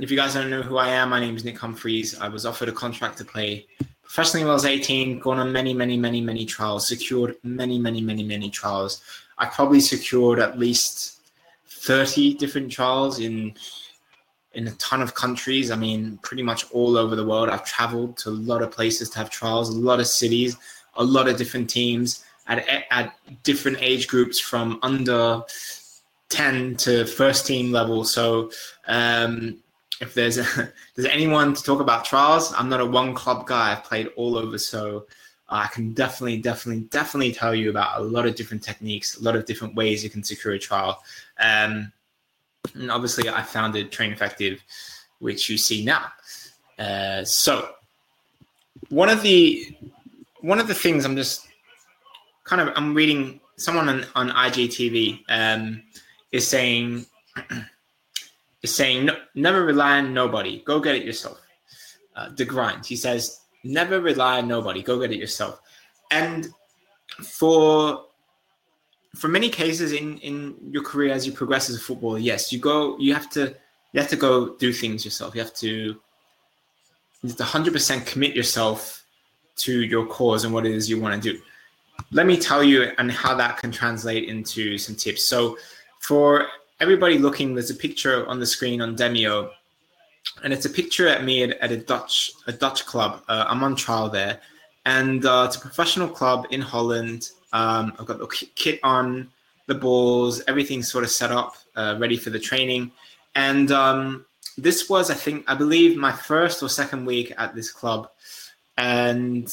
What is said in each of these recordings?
if you guys don't know who I am, my name is Nick Humphreys. I was offered a contract to play professionally when I was 18, gone on many, many, many, many trials, secured many, many, many, many trials. I probably secured at least 30 different trials in in a ton of countries. I mean, pretty much all over the world. I've traveled to a lot of places to have trials, a lot of cities, a lot of different teams at, at different age groups from under 10 to first team level. So, um, if there's a, there's anyone to talk about trials, I'm not a one club guy. I've played all over, so I can definitely, definitely, definitely tell you about a lot of different techniques, a lot of different ways you can secure a trial. Um, and obviously, I founded Train Effective, which you see now. Uh, so, one of the one of the things I'm just kind of I'm reading someone on, on IGTV um, is saying saying no, never rely on nobody. Go get it yourself. Uh, the grind. He says never rely on nobody. Go get it yourself. And for for many cases in in your career as you progress as a footballer, yes, you go. You have to you have to go do things yourself. You have to you have to hundred percent commit yourself to your cause and what it is you want to do. Let me tell you and how that can translate into some tips. So for everybody looking, there's a picture on the screen on Demio, and it's a picture at me at, at a Dutch a Dutch club. Uh, I'm on trial there, and uh, it's a professional club in Holland. Um, I've got the kit on, the balls, everything sort of set up, uh, ready for the training, and um, this was, I think, I believe, my first or second week at this club, and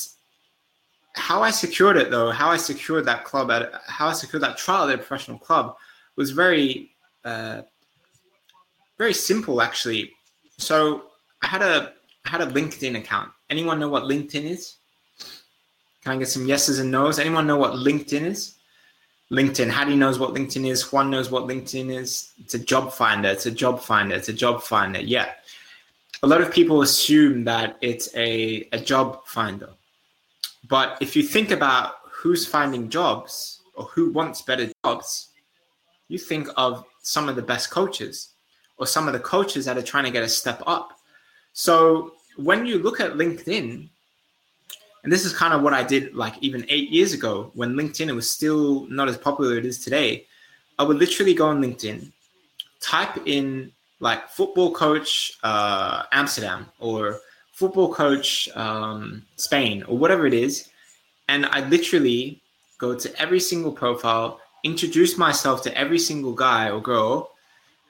how I secured it though, how I secured that club at how I secured that trial at a professional club was very uh, very simple actually. So I had a I had a LinkedIn account. Anyone know what LinkedIn is? Can I get some yeses and nos? Anyone know what LinkedIn is? LinkedIn. Hattie knows what LinkedIn is. Juan knows what LinkedIn is. It's a job finder. It's a job finder. It's a job finder. Yeah. A lot of people assume that it's a, a job finder. But if you think about who's finding jobs or who wants better jobs, you think of some of the best coaches or some of the coaches that are trying to get a step up. So when you look at LinkedIn, and this is kind of what I did like even eight years ago when LinkedIn was still not as popular as it is today. I would literally go on LinkedIn, type in like football coach uh, Amsterdam or football coach um, Spain or whatever it is, and I literally go to every single profile introduce myself to every single guy or girl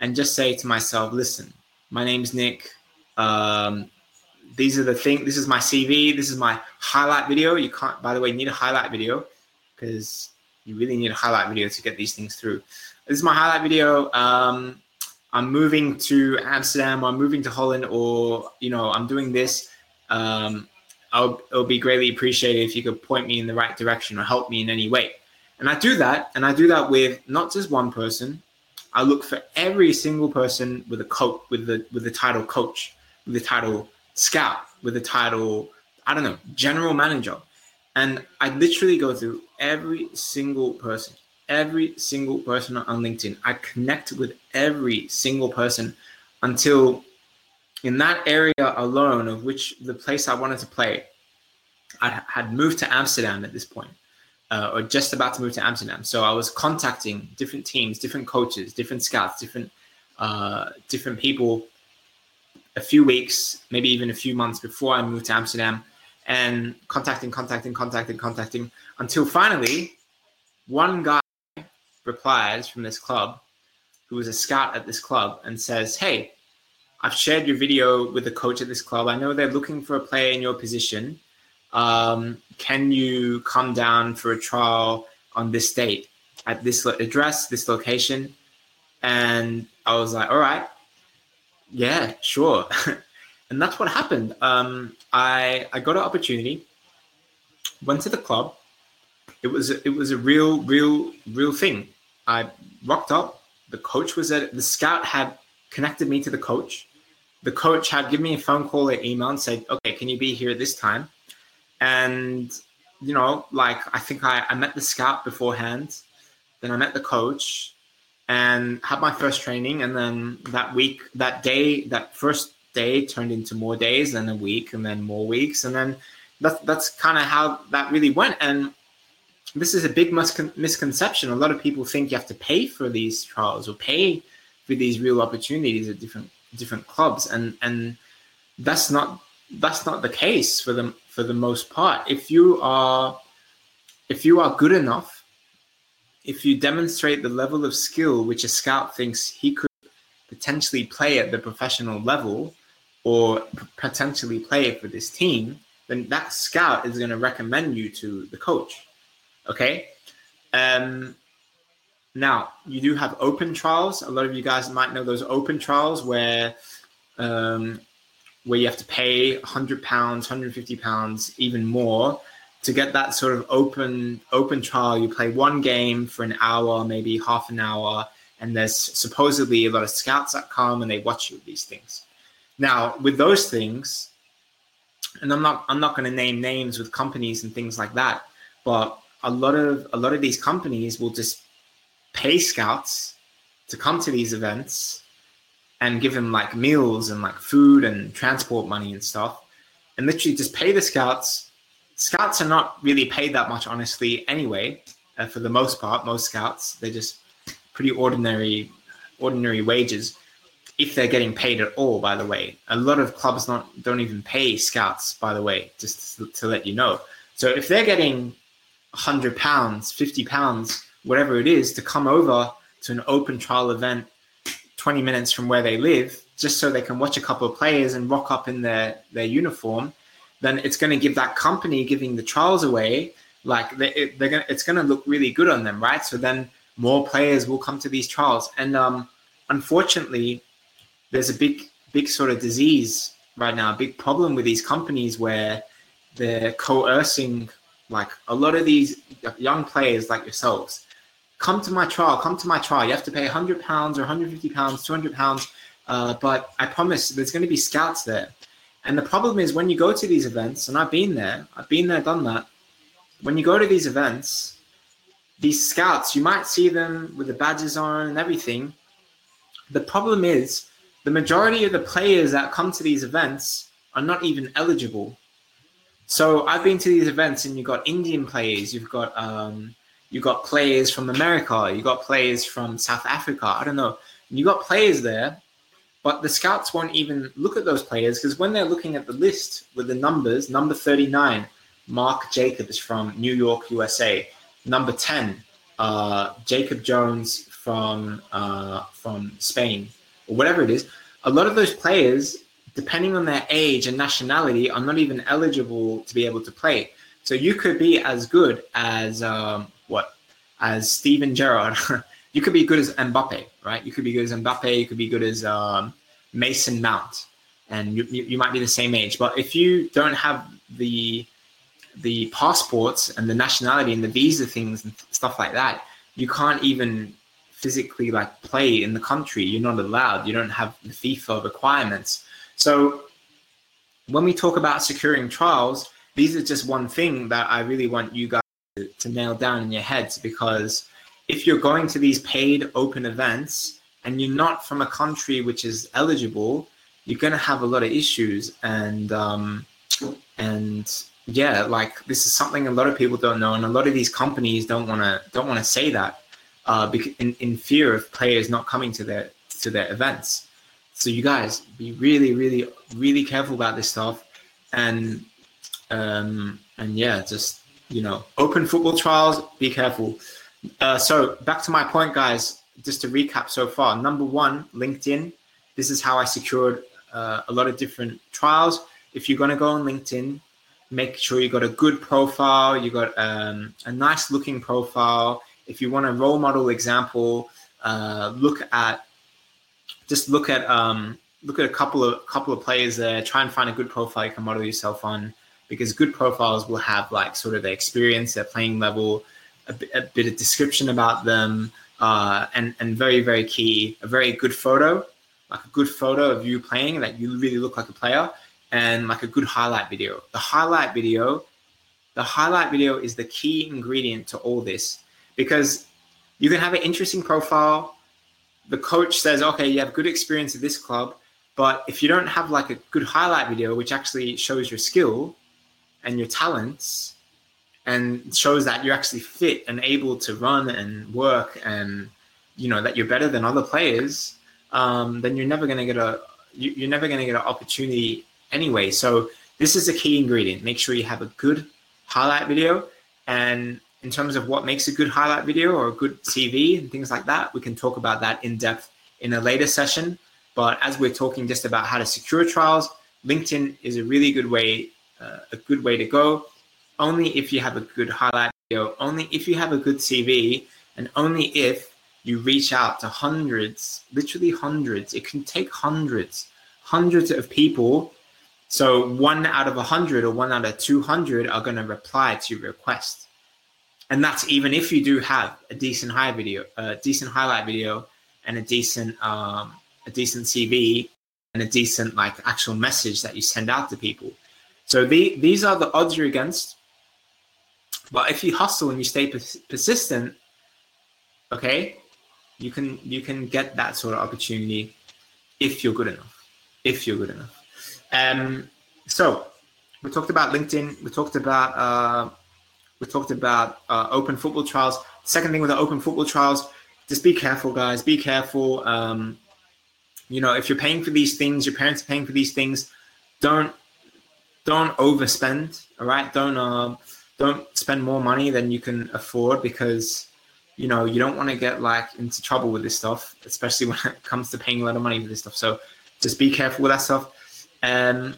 and just say to myself, listen, my name's Nick. Um, these are the thing. This is my CV. This is my highlight video. You can't, by the way, you need a highlight video because you really need a highlight video to get these things through. This is my highlight video. Um, I'm moving to Amsterdam. Or I'm moving to Holland, or you know, I'm doing this. Um, I'll, it'll be greatly appreciated if you could point me in the right direction or help me in any way. And I do that, and I do that with not just one person. I look for every single person with a coach, with the with the title coach, with the title scout, with the title I don't know general manager, and I literally go through every single person, every single person on LinkedIn. I connect with every single person until in that area alone of which the place I wanted to play, I had moved to Amsterdam at this point uh, or just about to move to Amsterdam. So I was contacting different teams, different coaches, different scouts, different uh, different people a few weeks, maybe even a few months before I moved to Amsterdam, and contacting, contacting, contacting, contacting until finally one guy replies from this club who was a scout at this club and says, Hey, I've shared your video with the coach at this club. I know they're looking for a player in your position um, can you come down for a trial on this date at this address, this location? And I was like, all right, yeah, sure. and that's what happened. Um, I I got an opportunity, went to the club. It was it was a real real real thing. I rocked up. The coach was at the scout had connected me to the coach. The coach had given me a phone call or email and said, "Okay, can you be here at this time?" And, you know, like I think I, I met the scout beforehand, then I met the coach, and had my first training. And then that week, that day, that first day turned into more days, then a week, and then more weeks, and then that's that's kind of how that really went. And this is a big misconception. A lot of people think you have to pay for these trials or pay for these real opportunities at different different clubs, and and that's not that's not the case for them for the most part. If you are if you are good enough, if you demonstrate the level of skill which a scout thinks he could potentially play at the professional level or potentially play for this team, then that scout is going to recommend you to the coach. Okay. Um, now you do have open trials. A lot of you guys might know those open trials where um, where you have to pay 100 pounds, 150 pounds, even more to get that sort of open open trial. You play one game for an hour, maybe half an hour, and there's supposedly a lot of scouts that come and they watch you with these things. Now, with those things, and I'm not I'm not going to name names with companies and things like that, but a lot of a lot of these companies will just pay scouts to come to these events and give them like meals and like food and transport money and stuff and literally just pay the scouts. Scouts are not really paid that much honestly anyway uh, for the most part. Most scouts they're just pretty ordinary ordinary wages if they're getting paid at all by the way. A lot of clubs not don't even pay scouts by the way just to, to let you know. So if they're getting 100 pounds 50 pounds whatever it is to come over to an open trial event 20 minutes from where they live just so they can watch a couple of players and rock up in their their uniform then it's going to give that company giving the trials away like they, they're going it's going to look really good on them right? So then more players will come to these trials. And um, unfortunately there's a big big sort of disease right now a big problem with these companies where they're coercing like a lot of these young players like yourselves come to my trial, come to my trial. You have to pay 100 pounds or 150 pounds, 200 pounds. Uh, but I promise there's going to be scouts there. And the problem is when you go to these events, and I've been there, I've been there, done that. When you go to these events, these scouts, you might see them with the badges on and everything. The problem is the majority of the players that come to these events are not even eligible. So I've been to these events and you've got Indian players, you've got um, you got players from America, you got players from South Africa. I don't know. You got players there, but the scouts won't even look at those players because when they're looking at the list with the numbers, number 39, Mark Jacobs from New York, USA. Number 10, uh, Jacob Jones from uh, from Spain, or whatever it is. A lot of those players, depending on their age and nationality, are not even eligible to be able to play. So you could be as good as um, as Steven Gerrard. you could be good as Mbappe, right? You could be good as Mbappe. You could be good as um, Mason Mount, and you, you, you might be the same age. But if you don't have the the passports and the nationality and the visa things and stuff like that, you can't even physically like play in the country. You're not allowed. You don't have the FIFA requirements. So when we talk about securing trials, these are just one thing that I really want you guys to nail down in your heads because if you're going to these paid open events and you're not from a country which is eligible, you're going to have a lot of issues and um, and yeah, like this is something a lot of people don't know, and a lot of these companies don't want to don't want to say that uh, in in fear of players not coming to their to their events. So you guys be really, really, really careful about this stuff, and um, and yeah, just you know, open football trials, be careful. Uh, so back to my point, guys, just to recap so far. Number one, LinkedIn. This is how I secured uh, a lot of different trials. If you're going to go on LinkedIn, make sure you got a good profile, you got um, a nice looking profile. If you want a role model example, uh, look at just look at um, look at a couple of couple of players there. Try and find a good profile you can model yourself on because good profiles will have like sort of their experience, their playing level, a, a bit of description about them, uh, and and very very key, a very good photo, like a good photo of you playing that you really look like a player, and like a good highlight video. The highlight video, the highlight video is the key ingredient to all this because you can have an interesting profile, the coach says, okay, you have good experience at this club, but if you don't have like a good highlight video, which actually shows your skill and your talents and shows that you're actually fit and able to run and work and, you know, that you're better than other players, um, then you're never going to get a, you, are never going to get an opportunity anyway. So this is a key ingredient. Make sure you have a good highlight video. And in terms of what makes a good highlight video or a good tv and things like that, we can talk about that in depth in a later session. But as we're talking just about how to secure trials, LinkedIn is a really good way, a good way to go. Only if you have a good highlight video, only if you have a good CV, and only if you reach out to hundreds, literally hundreds. It can take hundreds, hundreds of people. So one out of a hundred or one out of two hundred are going to reply to your request, and that's even if you do have a decent high video, a decent highlight video, and a decent um, a decent CV and a decent like actual message that you send out to people. So the, these are the odds you're against. But if you hustle and you stay pers- persistent, okay, you can you can get that sort of opportunity if you're good enough. If you're good enough. Um, so we talked about LinkedIn. We talked about uh, we talked about uh, open football trials. Second thing with the open football trials, just be careful, guys. Be careful. Um, you know, if you're paying for these things, your parents are paying for these things, don't don't overspend. All right, don't uh, don't spend more money than you can afford because you know you don't want to get like into trouble with this stuff, especially when it comes to paying a lot of money for this stuff. So just be careful with that stuff. Um,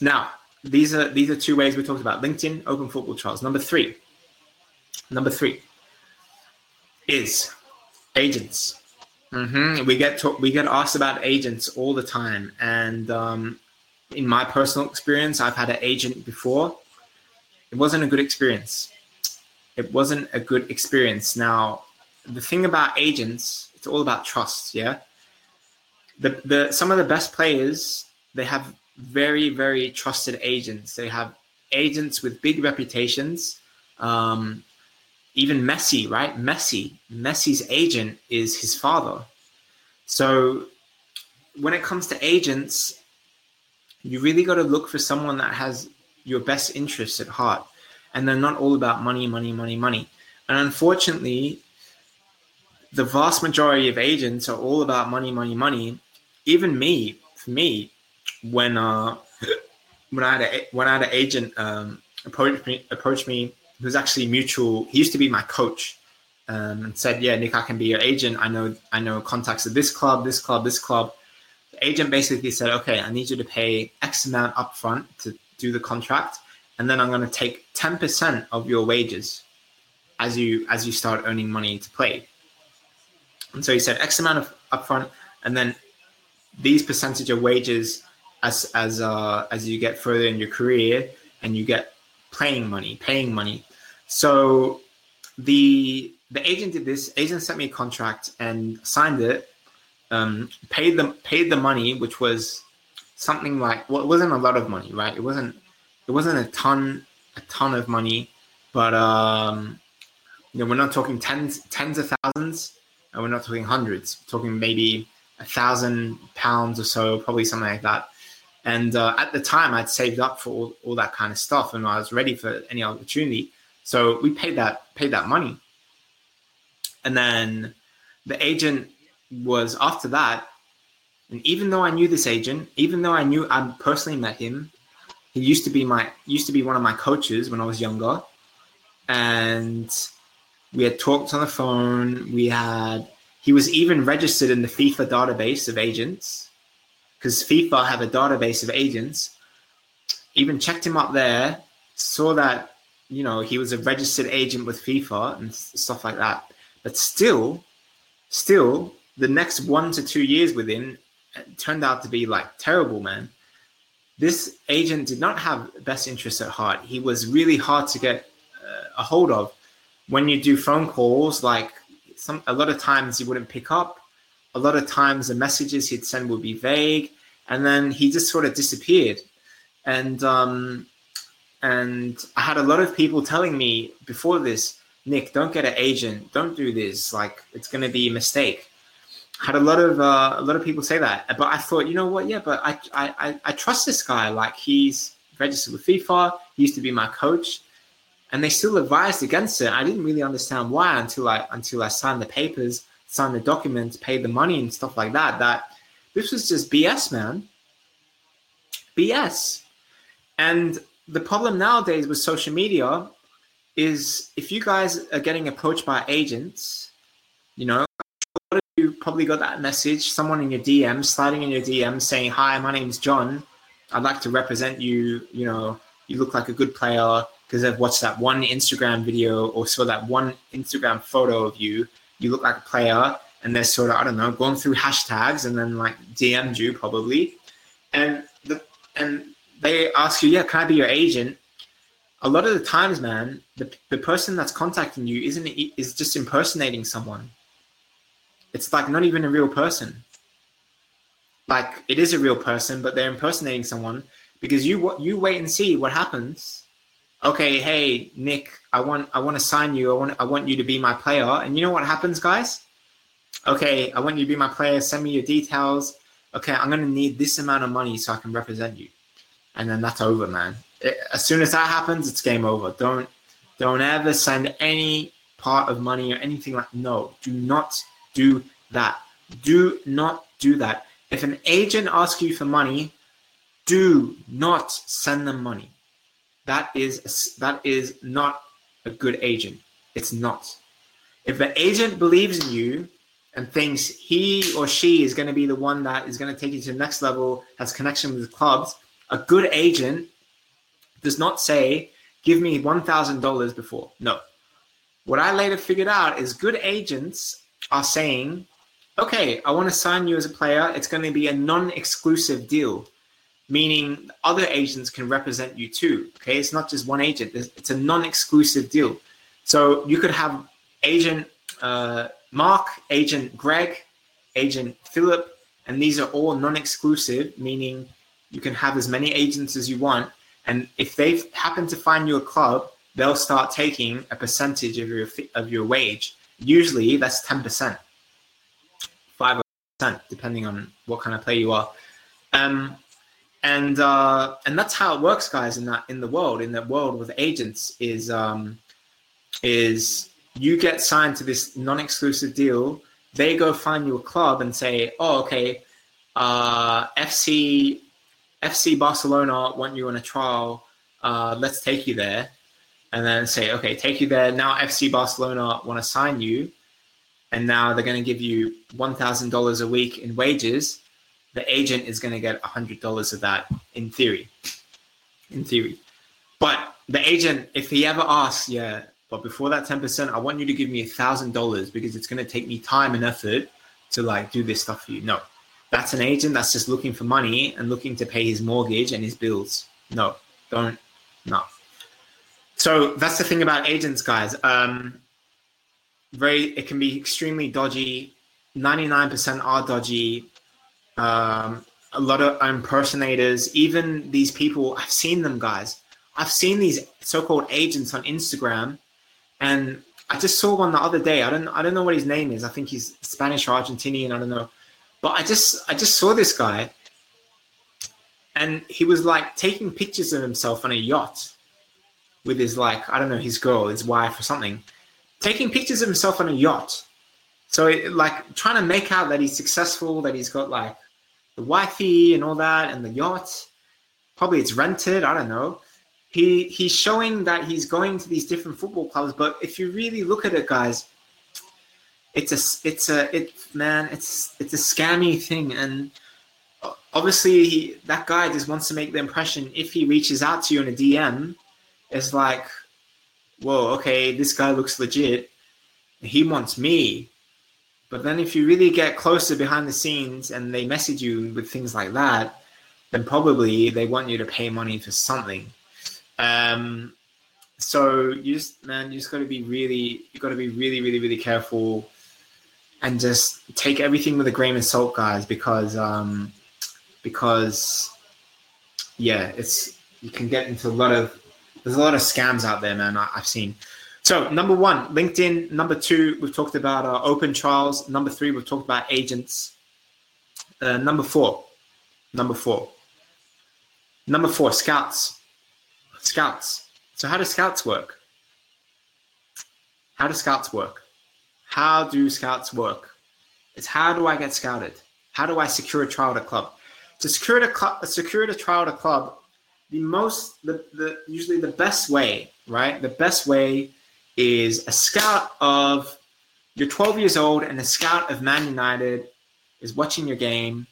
now these are these are two ways we talked about LinkedIn open football trials. Number three, number three is agents. Mm-hmm. We get to, we get asked about agents all the time, and um, in my personal experience, I've had an agent before. It wasn't a good experience. It wasn't a good experience. Now, the thing about agents, it's all about trust. Yeah, the the some of the best players they have very very trusted agents. They have agents with big reputations. Um, even Messi, right? Messi, Messi's agent is his father. So when it comes to agents, you really got to look for someone that has your best interests at heart. And they're not all about money, money, money, money. And unfortunately, the vast majority of agents are all about money, money, money. Even me, for me, when uh, when I had a when I had an agent um, approach me approach me who was actually mutual. He used to be my coach, um, and said, "Yeah, Nick, I can be your agent. I know I know contacts at this club, this club, this club." The agent basically said, "Okay, I need you to pay X amount upfront to do the contract, and then I'm going to take ten percent of your wages as you as you start earning money to play." And so he said X amount of upfront, and then these percentage of wages as as uh, as you get further in your career and you get playing money, paying money. So the the agent did this. Agent sent me a contract and signed it. Um, paid them paid the money, which was something like well, it wasn't a lot of money, right? It wasn't it wasn't a ton a ton of money, but um, you know we're not talking tens tens of thousands, and we're not talking hundreds. We're talking maybe a thousand pounds or so, probably something like that. And uh, at the time, I'd saved up for all, all that kind of stuff, and I was ready for any opportunity. So we paid that paid that money, and then the agent was after that. And even though I knew this agent, even though I knew I personally met him, he used to be my used to be one of my coaches when I was younger, and we had talked on the phone. We had he was even registered in the FIFA database of agents because FIFA have a database of agents. Even checked him up there, saw that you know he was a registered agent with FIFA and stuff like that. But still, still, the next one to two years with him turned out to be like terrible, man. This agent did not have best interests at heart. He was really hard to get uh, a hold of. When you do phone calls, like some a lot of times he wouldn't pick up. A lot of times the messages he'd send would be vague, and then he just sort of disappeared. And um, and I had a lot of people telling me before this, Nick, don't get an agent. Don't do this. Like, it's going to be a mistake. Had a lot of uh, a lot of people say that, but I thought, you know what? Yeah, but I I I trust this guy. Like he's registered with FIFA. He used to be my coach, and they still advised against it. I didn't really understand why until I until I signed the papers, signed the documents, paid the money and stuff like that. That this was just BS, man. BS. And the problem nowadays with social media is if you guys are getting approached by agents, you know, probably got that message, someone in your DM, sliding in your DM saying, Hi, my name's John. I'd like to represent you. You know, you look like a good player because I've watched that one Instagram video or saw that one Instagram photo of you. You look like a player. And they're sort of, I don't know, going through hashtags and then like DM'd you probably. And the and they ask you, yeah, can I be your agent? A lot of the times, man, the, the person that's contacting you isn't is just impersonating someone. It's like not even a real person. Like it is a real person, but they're impersonating someone because you you wait and see what happens. Okay, hey Nick, I want I want to sign you. I want I want you to be my player. And you know what happens, guys? Okay, I want you to be my player. Send me your details. Okay, I'm gonna need this amount of money so I can represent you and then that's over, man. It, as soon as that happens, it's game over. Don't don't ever send any part of money or anything like no. Do not do that. Do not do that. If an agent asks you for money, do not send them money. That is that is not a good agent. It's not. If the agent believes in you and thinks he or she is going to be the one that is going to take you to the next level, has connection with clubs, a good agent does not say, give me $1,000 before. No. What I later figured out is good agents are saying, okay, I want to sign you as a player. It's going to be a non exclusive deal, meaning other agents can represent you too. Okay. It's not just one agent, it's a non exclusive deal. So you could have agent uh, Mark, agent Greg, agent Philip, and these are all non exclusive, meaning you can have as many agents as you want. And if they happen to find you a club, they'll start taking a percentage of your of your wage. Usually that's 10%, 5%, depending on what kind of player you are. Um, and uh, and that's how it works, guys. In that in the world, in the world with agents, is um, is you get signed to this non-exclusive deal. They go find you a club and say, "Oh, okay, uh, FC FC Barcelona want you on a trial. Uh, let's take you there. And then say, okay, take you there. Now FC Barcelona want to sign you. And now they're going to give you $1,000 a week in wages. The agent is going to get $100 of that in theory. In theory. But the agent, if he ever asks, yeah, but before that 10%, I want you to give me a $1,000 because it's going to take me time and effort to like do this stuff for you. No, that's an agent that's just looking for money and looking to pay his mortgage and his bills. No, don't, no. So that's the thing about agents, guys. Um, very, it can be extremely dodgy. 99% are dodgy. Um, a lot of impersonators, even these people, I've seen them, guys. I've seen these so-called agents on Instagram, and I just saw one the other day. I don't, I don't know what his name is. I think he's Spanish or Argentinian. I don't know but I just I just saw this guy and he was like taking pictures of himself on a yacht with his like I don't know his girl, his wife or something, taking pictures of himself on a yacht. So it, like trying to make out that he's successful, that he's got like the wifey and all that, and the yacht. Probably it's rented. I don't know. He he's showing that he's going to these different football clubs, but if you really look at it, guys, it's a it's a it man it's it's a scammy thing and obviously he, that guy just wants to make the impression if he reaches out to you in a dm it's like whoa okay this guy looks legit. He wants me. But then if you really get closer behind the scenes and they message you with things like that then probably they want you to pay money for something. Um, so you just man you just got to be really you got to be really really really careful and just take everything with a grain of salt, guys, because um, because yeah, it's you can get into a lot of there's a lot of scams out there, man. I, have seen. So number one, LinkedIn. Number two, we've talked about uh, open trials. Number three, we've talked about agents. Uh, number four, number four, number four, scouts. Scouts. So how do scouts work? How do scouts work? How do scouts work? It's how do I get scouted? How do I secure a trial at a club? To secure a, club, secure a trial at a club, the most, the, the usually the best way, right? The best way is a scout of you're 12 years old and a scout of Man United is watching your game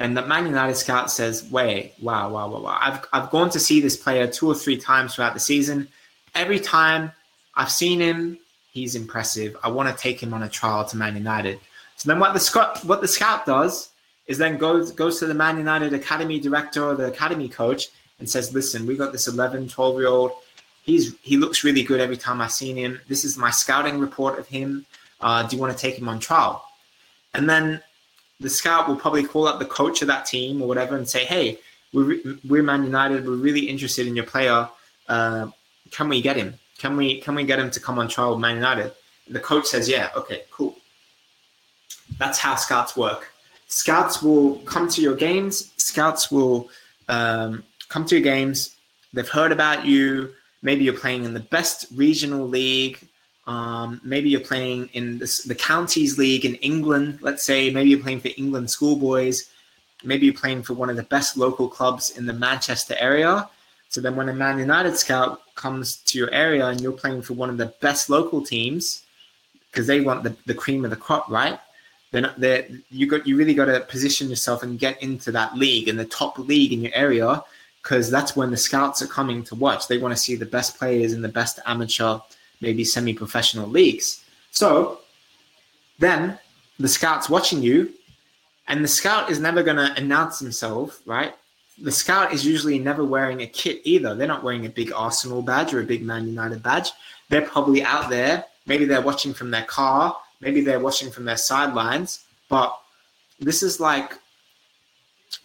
and the Man United scout says, "Wait, wow, wow, wow, wow! I've I've gone to see this player two or three times throughout the season. Every time I've seen him, he's impressive. I want to take him on a trial to Man United." So then, what the scout what the scout does is then goes goes to the Man United academy director or the academy coach and says, "Listen, we got this 11, 12 year old he's he looks really good every time I've seen him. This is my scouting report of him. Uh, do you want to take him on trial? And then the scout will probably call up the coach of that team or whatever and say, hey, we're, we're Man United. We're really interested in your player. Uh, can we get him? Can we can we get him to come on trial with Man United? And the coach says, yeah, okay, cool. That's how scouts work. Scouts will come to your games. Scouts will um, come to your games. They've heard about you. Maybe you're playing in the best regional league. Um, maybe you're playing in this, the counties league in England. Let's say maybe you're playing for England schoolboys. Maybe you're playing for one of the best local clubs in the Manchester area. So then, when a Man United scout comes to your area and you're playing for one of the best local teams, because they want the, the cream of the crop, right? Then you got you really got to position yourself and get into that league and the top league in your area because that's when the scouts are coming to watch. They want to see the best players in the best amateur, maybe semi professional leagues. So then the scout's watching you, and the scout is never going to announce himself, right? The scout is usually never wearing a kit either. They're not wearing a big Arsenal badge or a big Man United badge. They're probably out there. Maybe they're watching from their car. Maybe they're watching from their sidelines. But this is like,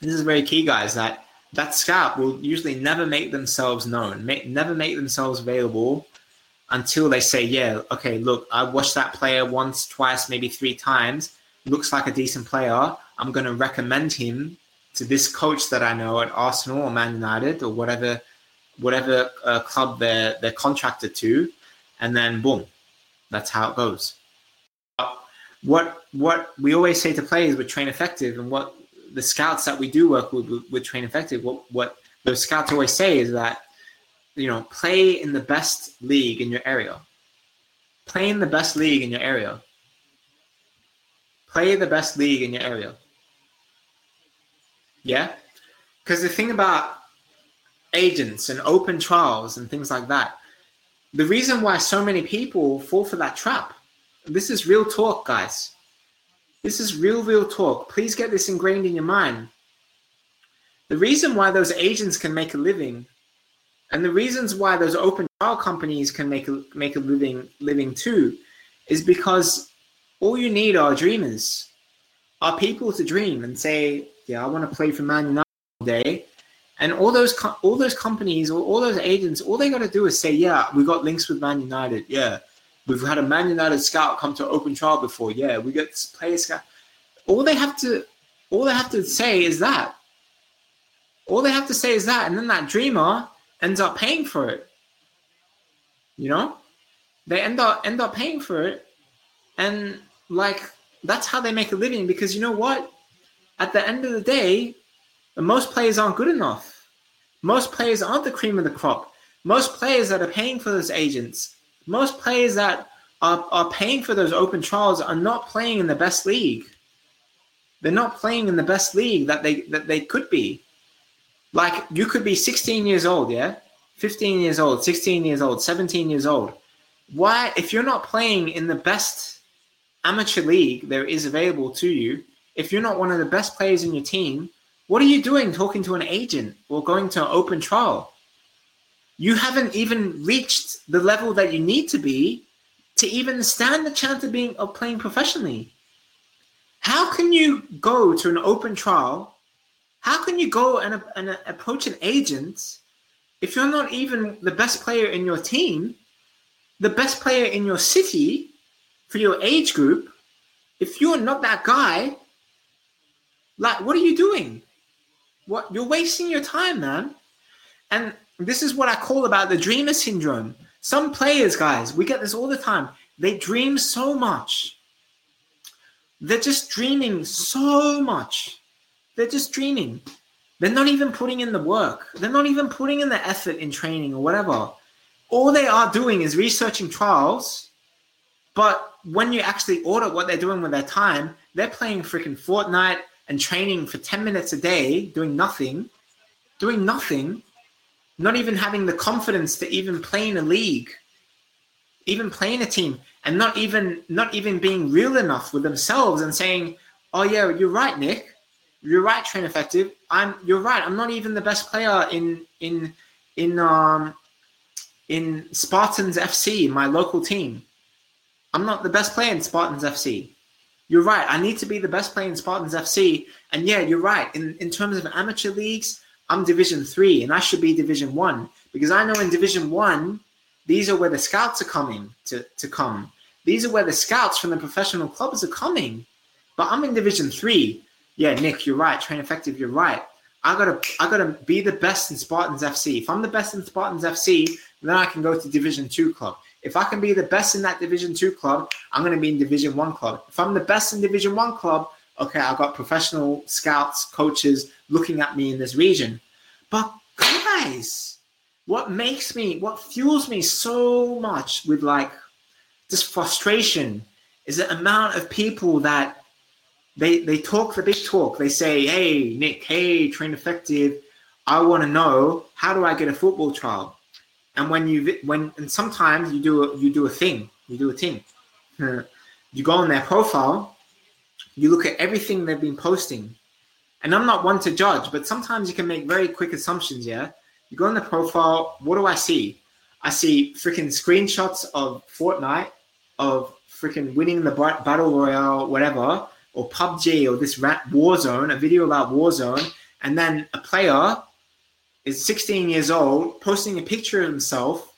this is very key, guys, that that scout will usually never make themselves known, never make themselves available until they say, yeah, okay, look, I watched that player once, twice, maybe three times. Looks like a decent player. I'm going to recommend him to this coach that I know at Arsenal or Man United or whatever, whatever uh, club they're they're contracted to, and then boom, that's how it goes. What what we always say to players with train effective, and what the scouts that we do work with, with, Train Effective, what, what those scouts always say is that, you know, play in the best league in your area. Play in the best league in your area. Play the best league in your area. Yeah? Because the thing about agents and open trials and things like that, the reason why so many people fall for that trap, this is real talk, guys this is real, real talk. Please get this ingrained in your mind. The reason why those agents can make a living, and the reasons why those open trial companies can make a, make a living living too, is because all you need are dreamers, are people to dream and say, "Yeah, I want to play for Man United day." And all those all those companies, all, all those agents, all they got to do is say, "Yeah, we got links with Man United. Yeah, We've had a Man United scout come to open trial before. Yeah, we get player scout. All they have to, all they have to say is that. All they have to say is that, and then that dreamer ends up paying for it. You know, they end up end up paying for it, and like that's how they make a living. Because you know what? At the end of the day, most players aren't good enough. Most players aren't the cream of the crop. Most players that are paying for those agents most players that are, are paying for those open trials are not playing in the best league. They're not playing in the best league that they that they could be. Like you could be 16 years old, yeah, 15 years old, 16 years old, 17 years old. Why, if you're not playing in the best amateur league there is available to you, if you're not one of the best players in your team, what are you doing talking to an agent or going to an open trial? You haven't even reached the level that you need to be to even stand the chance of being of playing professionally. How can you go to an open trial? How can you go and, and approach an agent if you're not even the best player in your team the best player in your city for your age group, if you're not that guy, like what are you doing? What you're wasting your time, man. And this is what I call about the dreamer syndrome. Some players, guys, we get this all the time. They dream so much. They're just dreaming so much. They're just dreaming. They're not even putting in the work. They're not even putting in the effort in training or whatever. All they are doing is researching trials. But when you actually audit what they're doing with their time, they're playing freaking Fortnite and training for 10 minutes a day, doing nothing, doing nothing, not even having the confidence to even play in a league, even playing a team, and not even not even being real enough with themselves and saying, "Oh yeah, you're right, Nick. You're right, train effective. I'm you're right. I'm not even the best player in in in um in Spartans FC, my local team. I'm not the best player in Spartans FC. You're right. I need to be the best player in Spartans FC. And yeah, you're right. In in terms of amateur leagues, I'm Division Three, and I should be Division One because I know in Division One, these are where the scouts are coming to to come. These are where the scouts from the professional clubs are coming. But I'm in Division Three. Yeah, Nick, you're right. Train effective. You're right. I gotta I gotta be the best in Spartans FC. If I'm the best in Spartans FC, then I can go to Division Two club. If I can be the best in that Division Two club, I'm gonna be in Division One club. If I'm the best in Division One club, okay, I've got professional scouts, coaches looking at me in this region. But guys, what makes me, what fuels me so much with like this frustration is the amount of people that they they talk the big talk. They say, "Hey, Nick, hey, train effective. I want to know how do I get a football trial?" And when you when and sometimes you do a, you do a thing, you do a thing. You go on their profile, you look at everything they've been posting, and I'm not one to judge, but sometimes you can make very quick assumptions. Yeah, you go on the profile. What do I see? I see freaking screenshots of Fortnite, of freaking winning the battle royale, whatever or PUBG or this rat Warzone, a video about Warzone, and then a player is 16 years old posting a picture of himself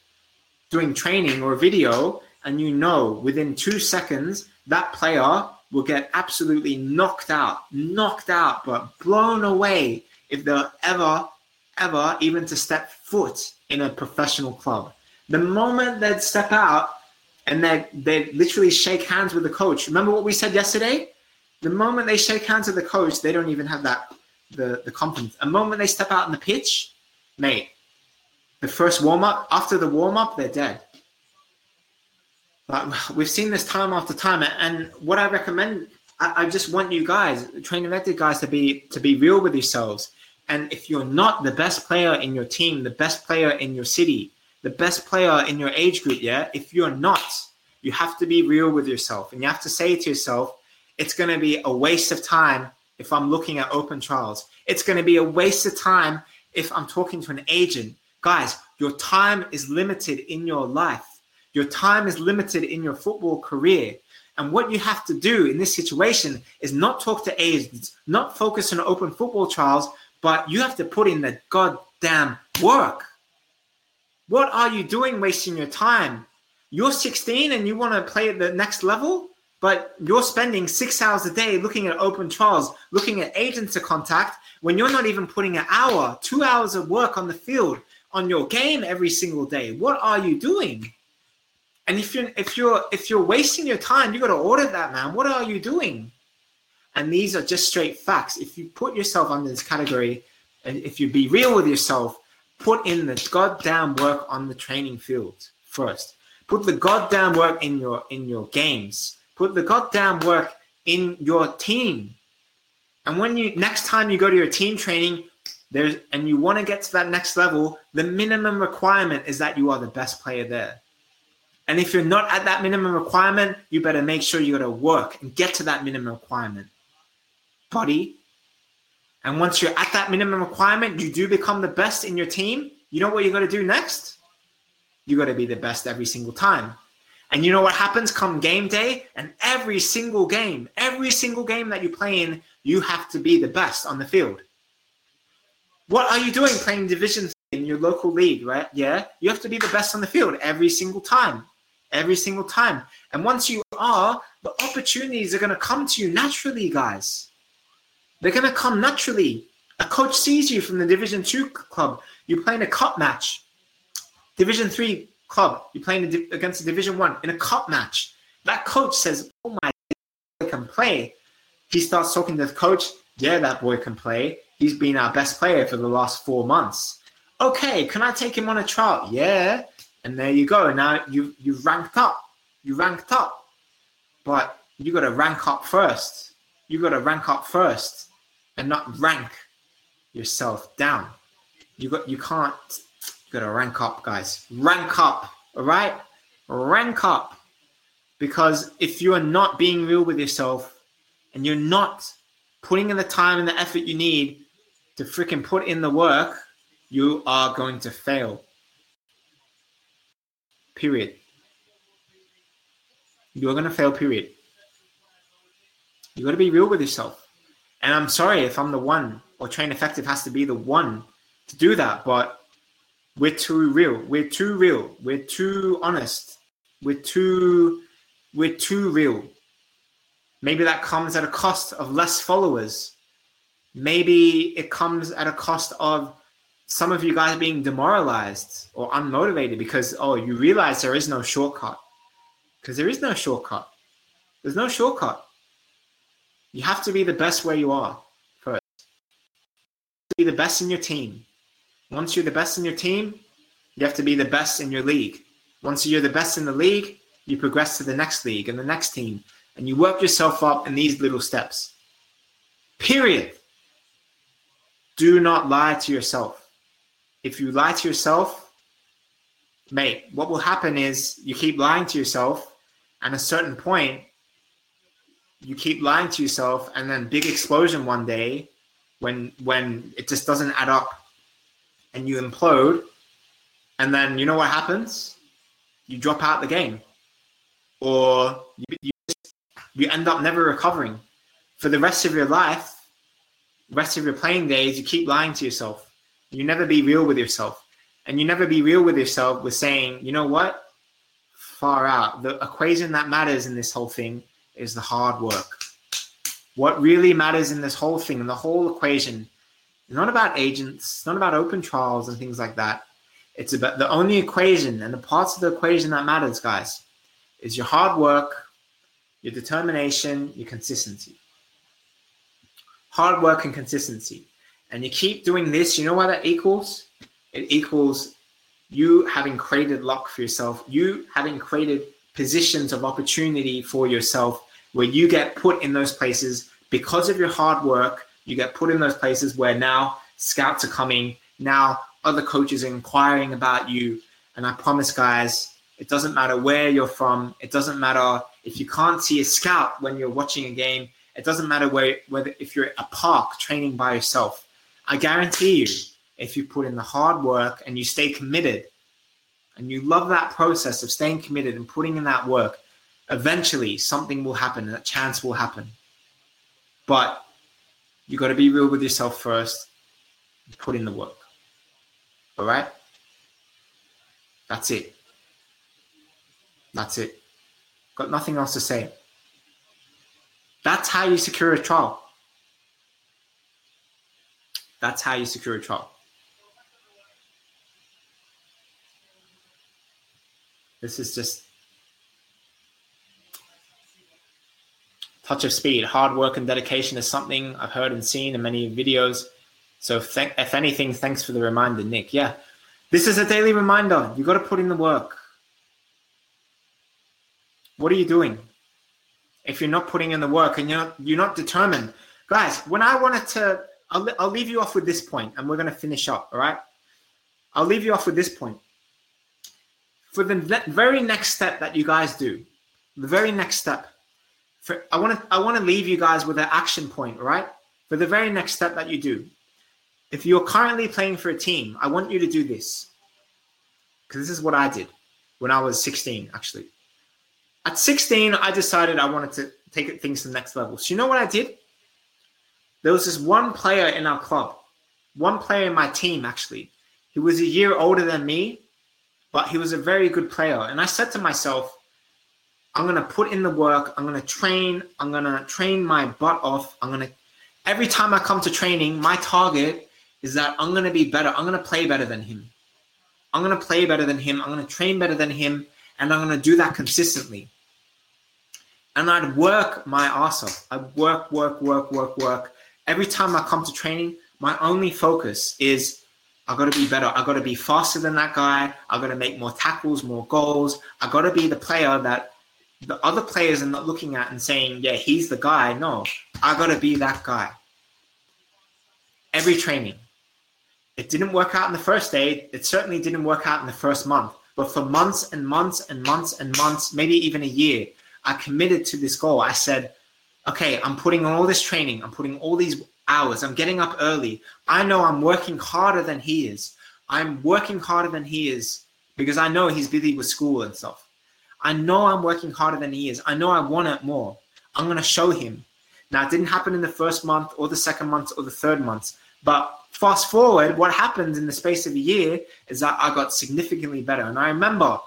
doing training or a video, and you know within two seconds that player will get absolutely knocked out, knocked out, but blown away if they're ever, ever even to step foot in a professional club. The moment they step out and they they literally shake hands with the coach. Remember what we said yesterday? the moment they shake hands with the coach, they don't even have that the the confidence. The moment they step out on the pitch, mate, the first warm up after the warm up, they're dead. We've seen this time after time, and what I recommend, I, I just want you guys, Train Effective guys, to be to be real with yourselves. And if you're not the best player in your team, the best player in your city, the best player in your age group, yeah, if you're not, you have to be real with yourself, and you have to say to yourself, it's going to be a waste of time if I'm looking at open trials. It's going to be a waste of time if I'm talking to an agent. Guys, your time is limited in your life. Your time is limited in your football career. And what you have to do in this situation is not talk to agents, not focus on open football trials, but you have to put in the goddamn work. What are you doing wasting your time? You're 16 and you want to play at the next level? but you're spending six hours a day looking at open trials, looking at agents to contact, when you're not even putting an hour, two hours of work on the field on your game every single day. What are you doing? And if you're if you're if you're wasting your time, you got to audit that, man. What are you doing? And these are just straight facts. If you put yourself under this category, and if you be real with yourself, put in the goddamn work on the training field first. Put the goddamn work in your in your games Put the goddamn work in your team. And when you next time you go to your team training, there's and you want to get to that next level, the minimum requirement is that you are the best player there. And if you're not at that minimum requirement, you better make sure you got to work and get to that minimum requirement. Buddy. And once you're at that minimum requirement, you do become the best in your team. You know what you got to do next? You got to be the best every single time. And you know what happens come game day? And every single game, every single game that you play in, you have to be the best on the field. What are you doing playing division in your local league, right? Yeah, you have to be the best on the field every single time. Every single time. And once you are, the opportunities are going to come to you naturally, guys. They're going to come naturally. A coach sees you from the Division Two club. You're playing a cup match. Division Three club. You're playing against a Division One in a cup match. That coach says, "Oh my, boy can play." He starts talking to the coach. Yeah, that boy can play. He's been our best player for the last four months. Okay, can I take him on a trial? Yeah. And there you go. Now you you ranked up. You ranked up. But you got to rank up first. You got to rank up first, and not rank yourself down. You got you can't. You got to rank up, guys. Rank up. All right. Rank up. Because if you are not being real with yourself, and you're not putting in the time and the effort you need to freaking put in the work, you are going to fail. Period. You're going to fail, period. You got to be real with yourself. And I'm sorry if I'm the one, or Train Effective has to be the one to do that, but we're too real. We're too real. We're too honest. We're too we're too real. Maybe that comes at a cost of less followers. Maybe it comes at a cost of some of you guys are being demoralized or unmotivated because oh you realize there is no shortcut. Because there is no shortcut. There's no shortcut. You have to be the best where you are first. Be the best in your team. Once you're the best in your team you have to be the best in your league. Once you're the best in the league you progress to the next league and the next team and you work yourself up in these little steps. Period. Do not lie to yourself if you lie to yourself, mate, what will happen is you keep lying to yourself, and a certain point, you keep lying to yourself, and then big explosion one day, when when it just doesn't add up, and you implode, and then you know what happens? You drop out the game, or you, you, you end up never recovering. For the rest of your life, rest of your playing days, you keep lying to yourself you never be real with yourself. And you never be real with yourself with saying, you know what? Far out. The equation that matters in this whole thing is the hard work. What really matters in this whole thing, in the whole equation, is not about agents, not about open trials and things like that. It's about the only equation and the parts of the equation that matters, guys, is your hard work, your determination, your consistency. Hard work and consistency and you keep doing this, you know what that equals? It equals you having created luck for yourself, you having created positions of opportunity for yourself where you get put in those places because of your hard work. You get put in those places where now scouts are coming, now other coaches are inquiring about you. And I promise, guys, it doesn't matter where you're from. It doesn't matter if you can't see a scout when you're watching a game. It doesn't matter where, whether if you're at a park training by yourself I guarantee you, if you put in the hard work and you stay committed and you love that process of staying committed and putting in that work, eventually something will happen, a chance will happen. But you got to be real with yourself first, put in the work. All right? That's it. That's it. Got nothing else to say. That's how you secure a trial. That's how you secure a trial. This is just touch of speed. Hard work and dedication is something I've heard and seen in many videos. So, if, th- if anything, thanks for the reminder, Nick. Yeah, this is a daily reminder. You got to put in the work. What are you doing? If you're not putting in the work and you're not, you're not determined, guys. When I wanted to I'll, I'll leave you off with this point and we're going to finish up. All right. I'll leave you off with this point. For the ne- very next step that you guys do, the very next step, for, I want to I want to leave you guys with an action point, right? For the very next step that you do, if you're currently playing for a team, I want you to do this because this is what I did when I was 16, actually. At 16, I decided I wanted to take things to the next level. So you know what I did? There was this one player in our club, one player in my team actually. He was a year older than me, but he was a very good player. And I said to myself, I'm gonna put in the work. I'm gonna train. I'm gonna train my butt off. I'm gonna every time I come to training, my target is that I'm gonna be better. I'm gonna play better than him. I'm gonna play better than him. I'm gonna train better than him, and I'm gonna do that consistently. And I'd work my ass off. I'd work, work, work, work, work. Every time I come to training, my only focus is I got to be better. I got to be faster than that guy. I got to make more tackles, more goals. I got to be the player that the other players are not looking at and saying, yeah, he's the guy. No, I got to be that guy. Every training. It didn't work out in the first day. It certainly didn't work out in the first month. But for months and months and months and months, maybe even a year, I committed to this goal. I said, okay, I'm putting on all this training. I'm putting all these hours. I'm getting up early. I know I'm working harder than he is. I'm working harder than he is because I know he's busy with school and stuff. I know I'm working harder than he is. I know I want it more. I'm going to show him. Now, it didn't happen in the first month or the second month or the third month. But fast forward, what happened in the space of a year is that I got significantly better. And I remember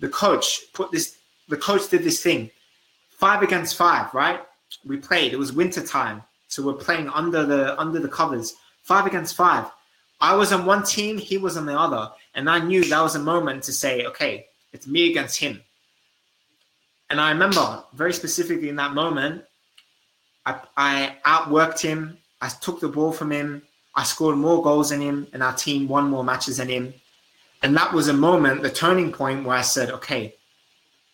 the coach put this, the coach did this thing five against five, right? We played, it was winter time. So we're playing under the under the covers, five against five. I was on one team, he was on the other, and I knew that was a moment to say, okay, it's me against him. And I remember very specifically in that moment, I, I outworked him. I took the ball from him. I scored more goals than him, and our team won more matches than him. And that was a moment, the turning point where I said, okay,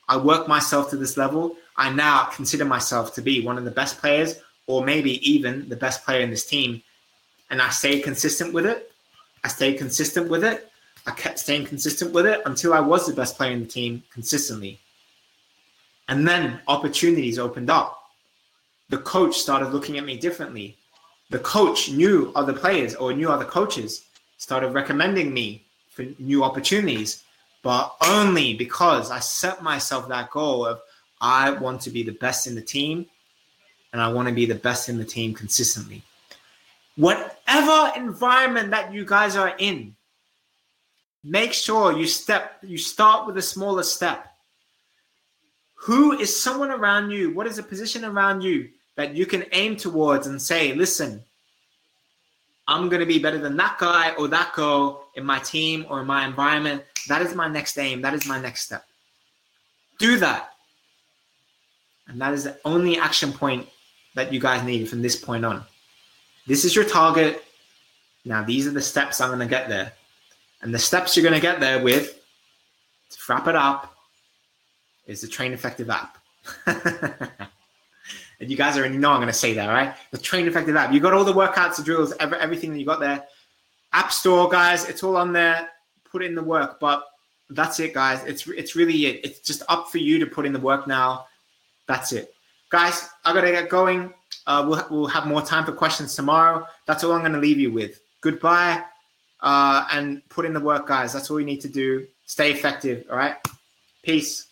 I work myself to this level. I now consider myself to be one of the best players, or maybe even the best player in this team. And I stayed consistent with it. I stayed consistent with it. I kept staying consistent with it until I was the best player in the team consistently. And then opportunities opened up. The coach started looking at me differently. The coach knew other players or knew other coaches, started recommending me for new opportunities, but only because I set myself that goal of I want to be the best in the team and I want to be the best in the team consistently. Whatever environment that you guys are in, make sure you step you start with a smaller step. Who is someone around you? What is a position around you that you can aim towards and say, listen, I'm going to be better than that guy or that girl in my team or in my environment. That is my next aim. That is my next step. Do that. And that is the only action point that you guys need from this point on. This is your target. Now, these are the steps I'm going to get there. And the steps you're going to get there with, to wrap it up, is the Train Effective app. and you guys already know I'm going to say that, right? The Train Effective app. You got all the workouts, the drills, everything that you got there. App Store, guys, it's all on there. Put in the work, but that's it, guys. It's it's really it. It's just up for you to put in the work now. That's it guys, I gotta get going. Uh, we'll, we'll have more time for questions tomorrow. That's all I'm to leave you with. Goodbye uh, and put in the work, guys. That's all you need to do. Stay effective. All right. Peace.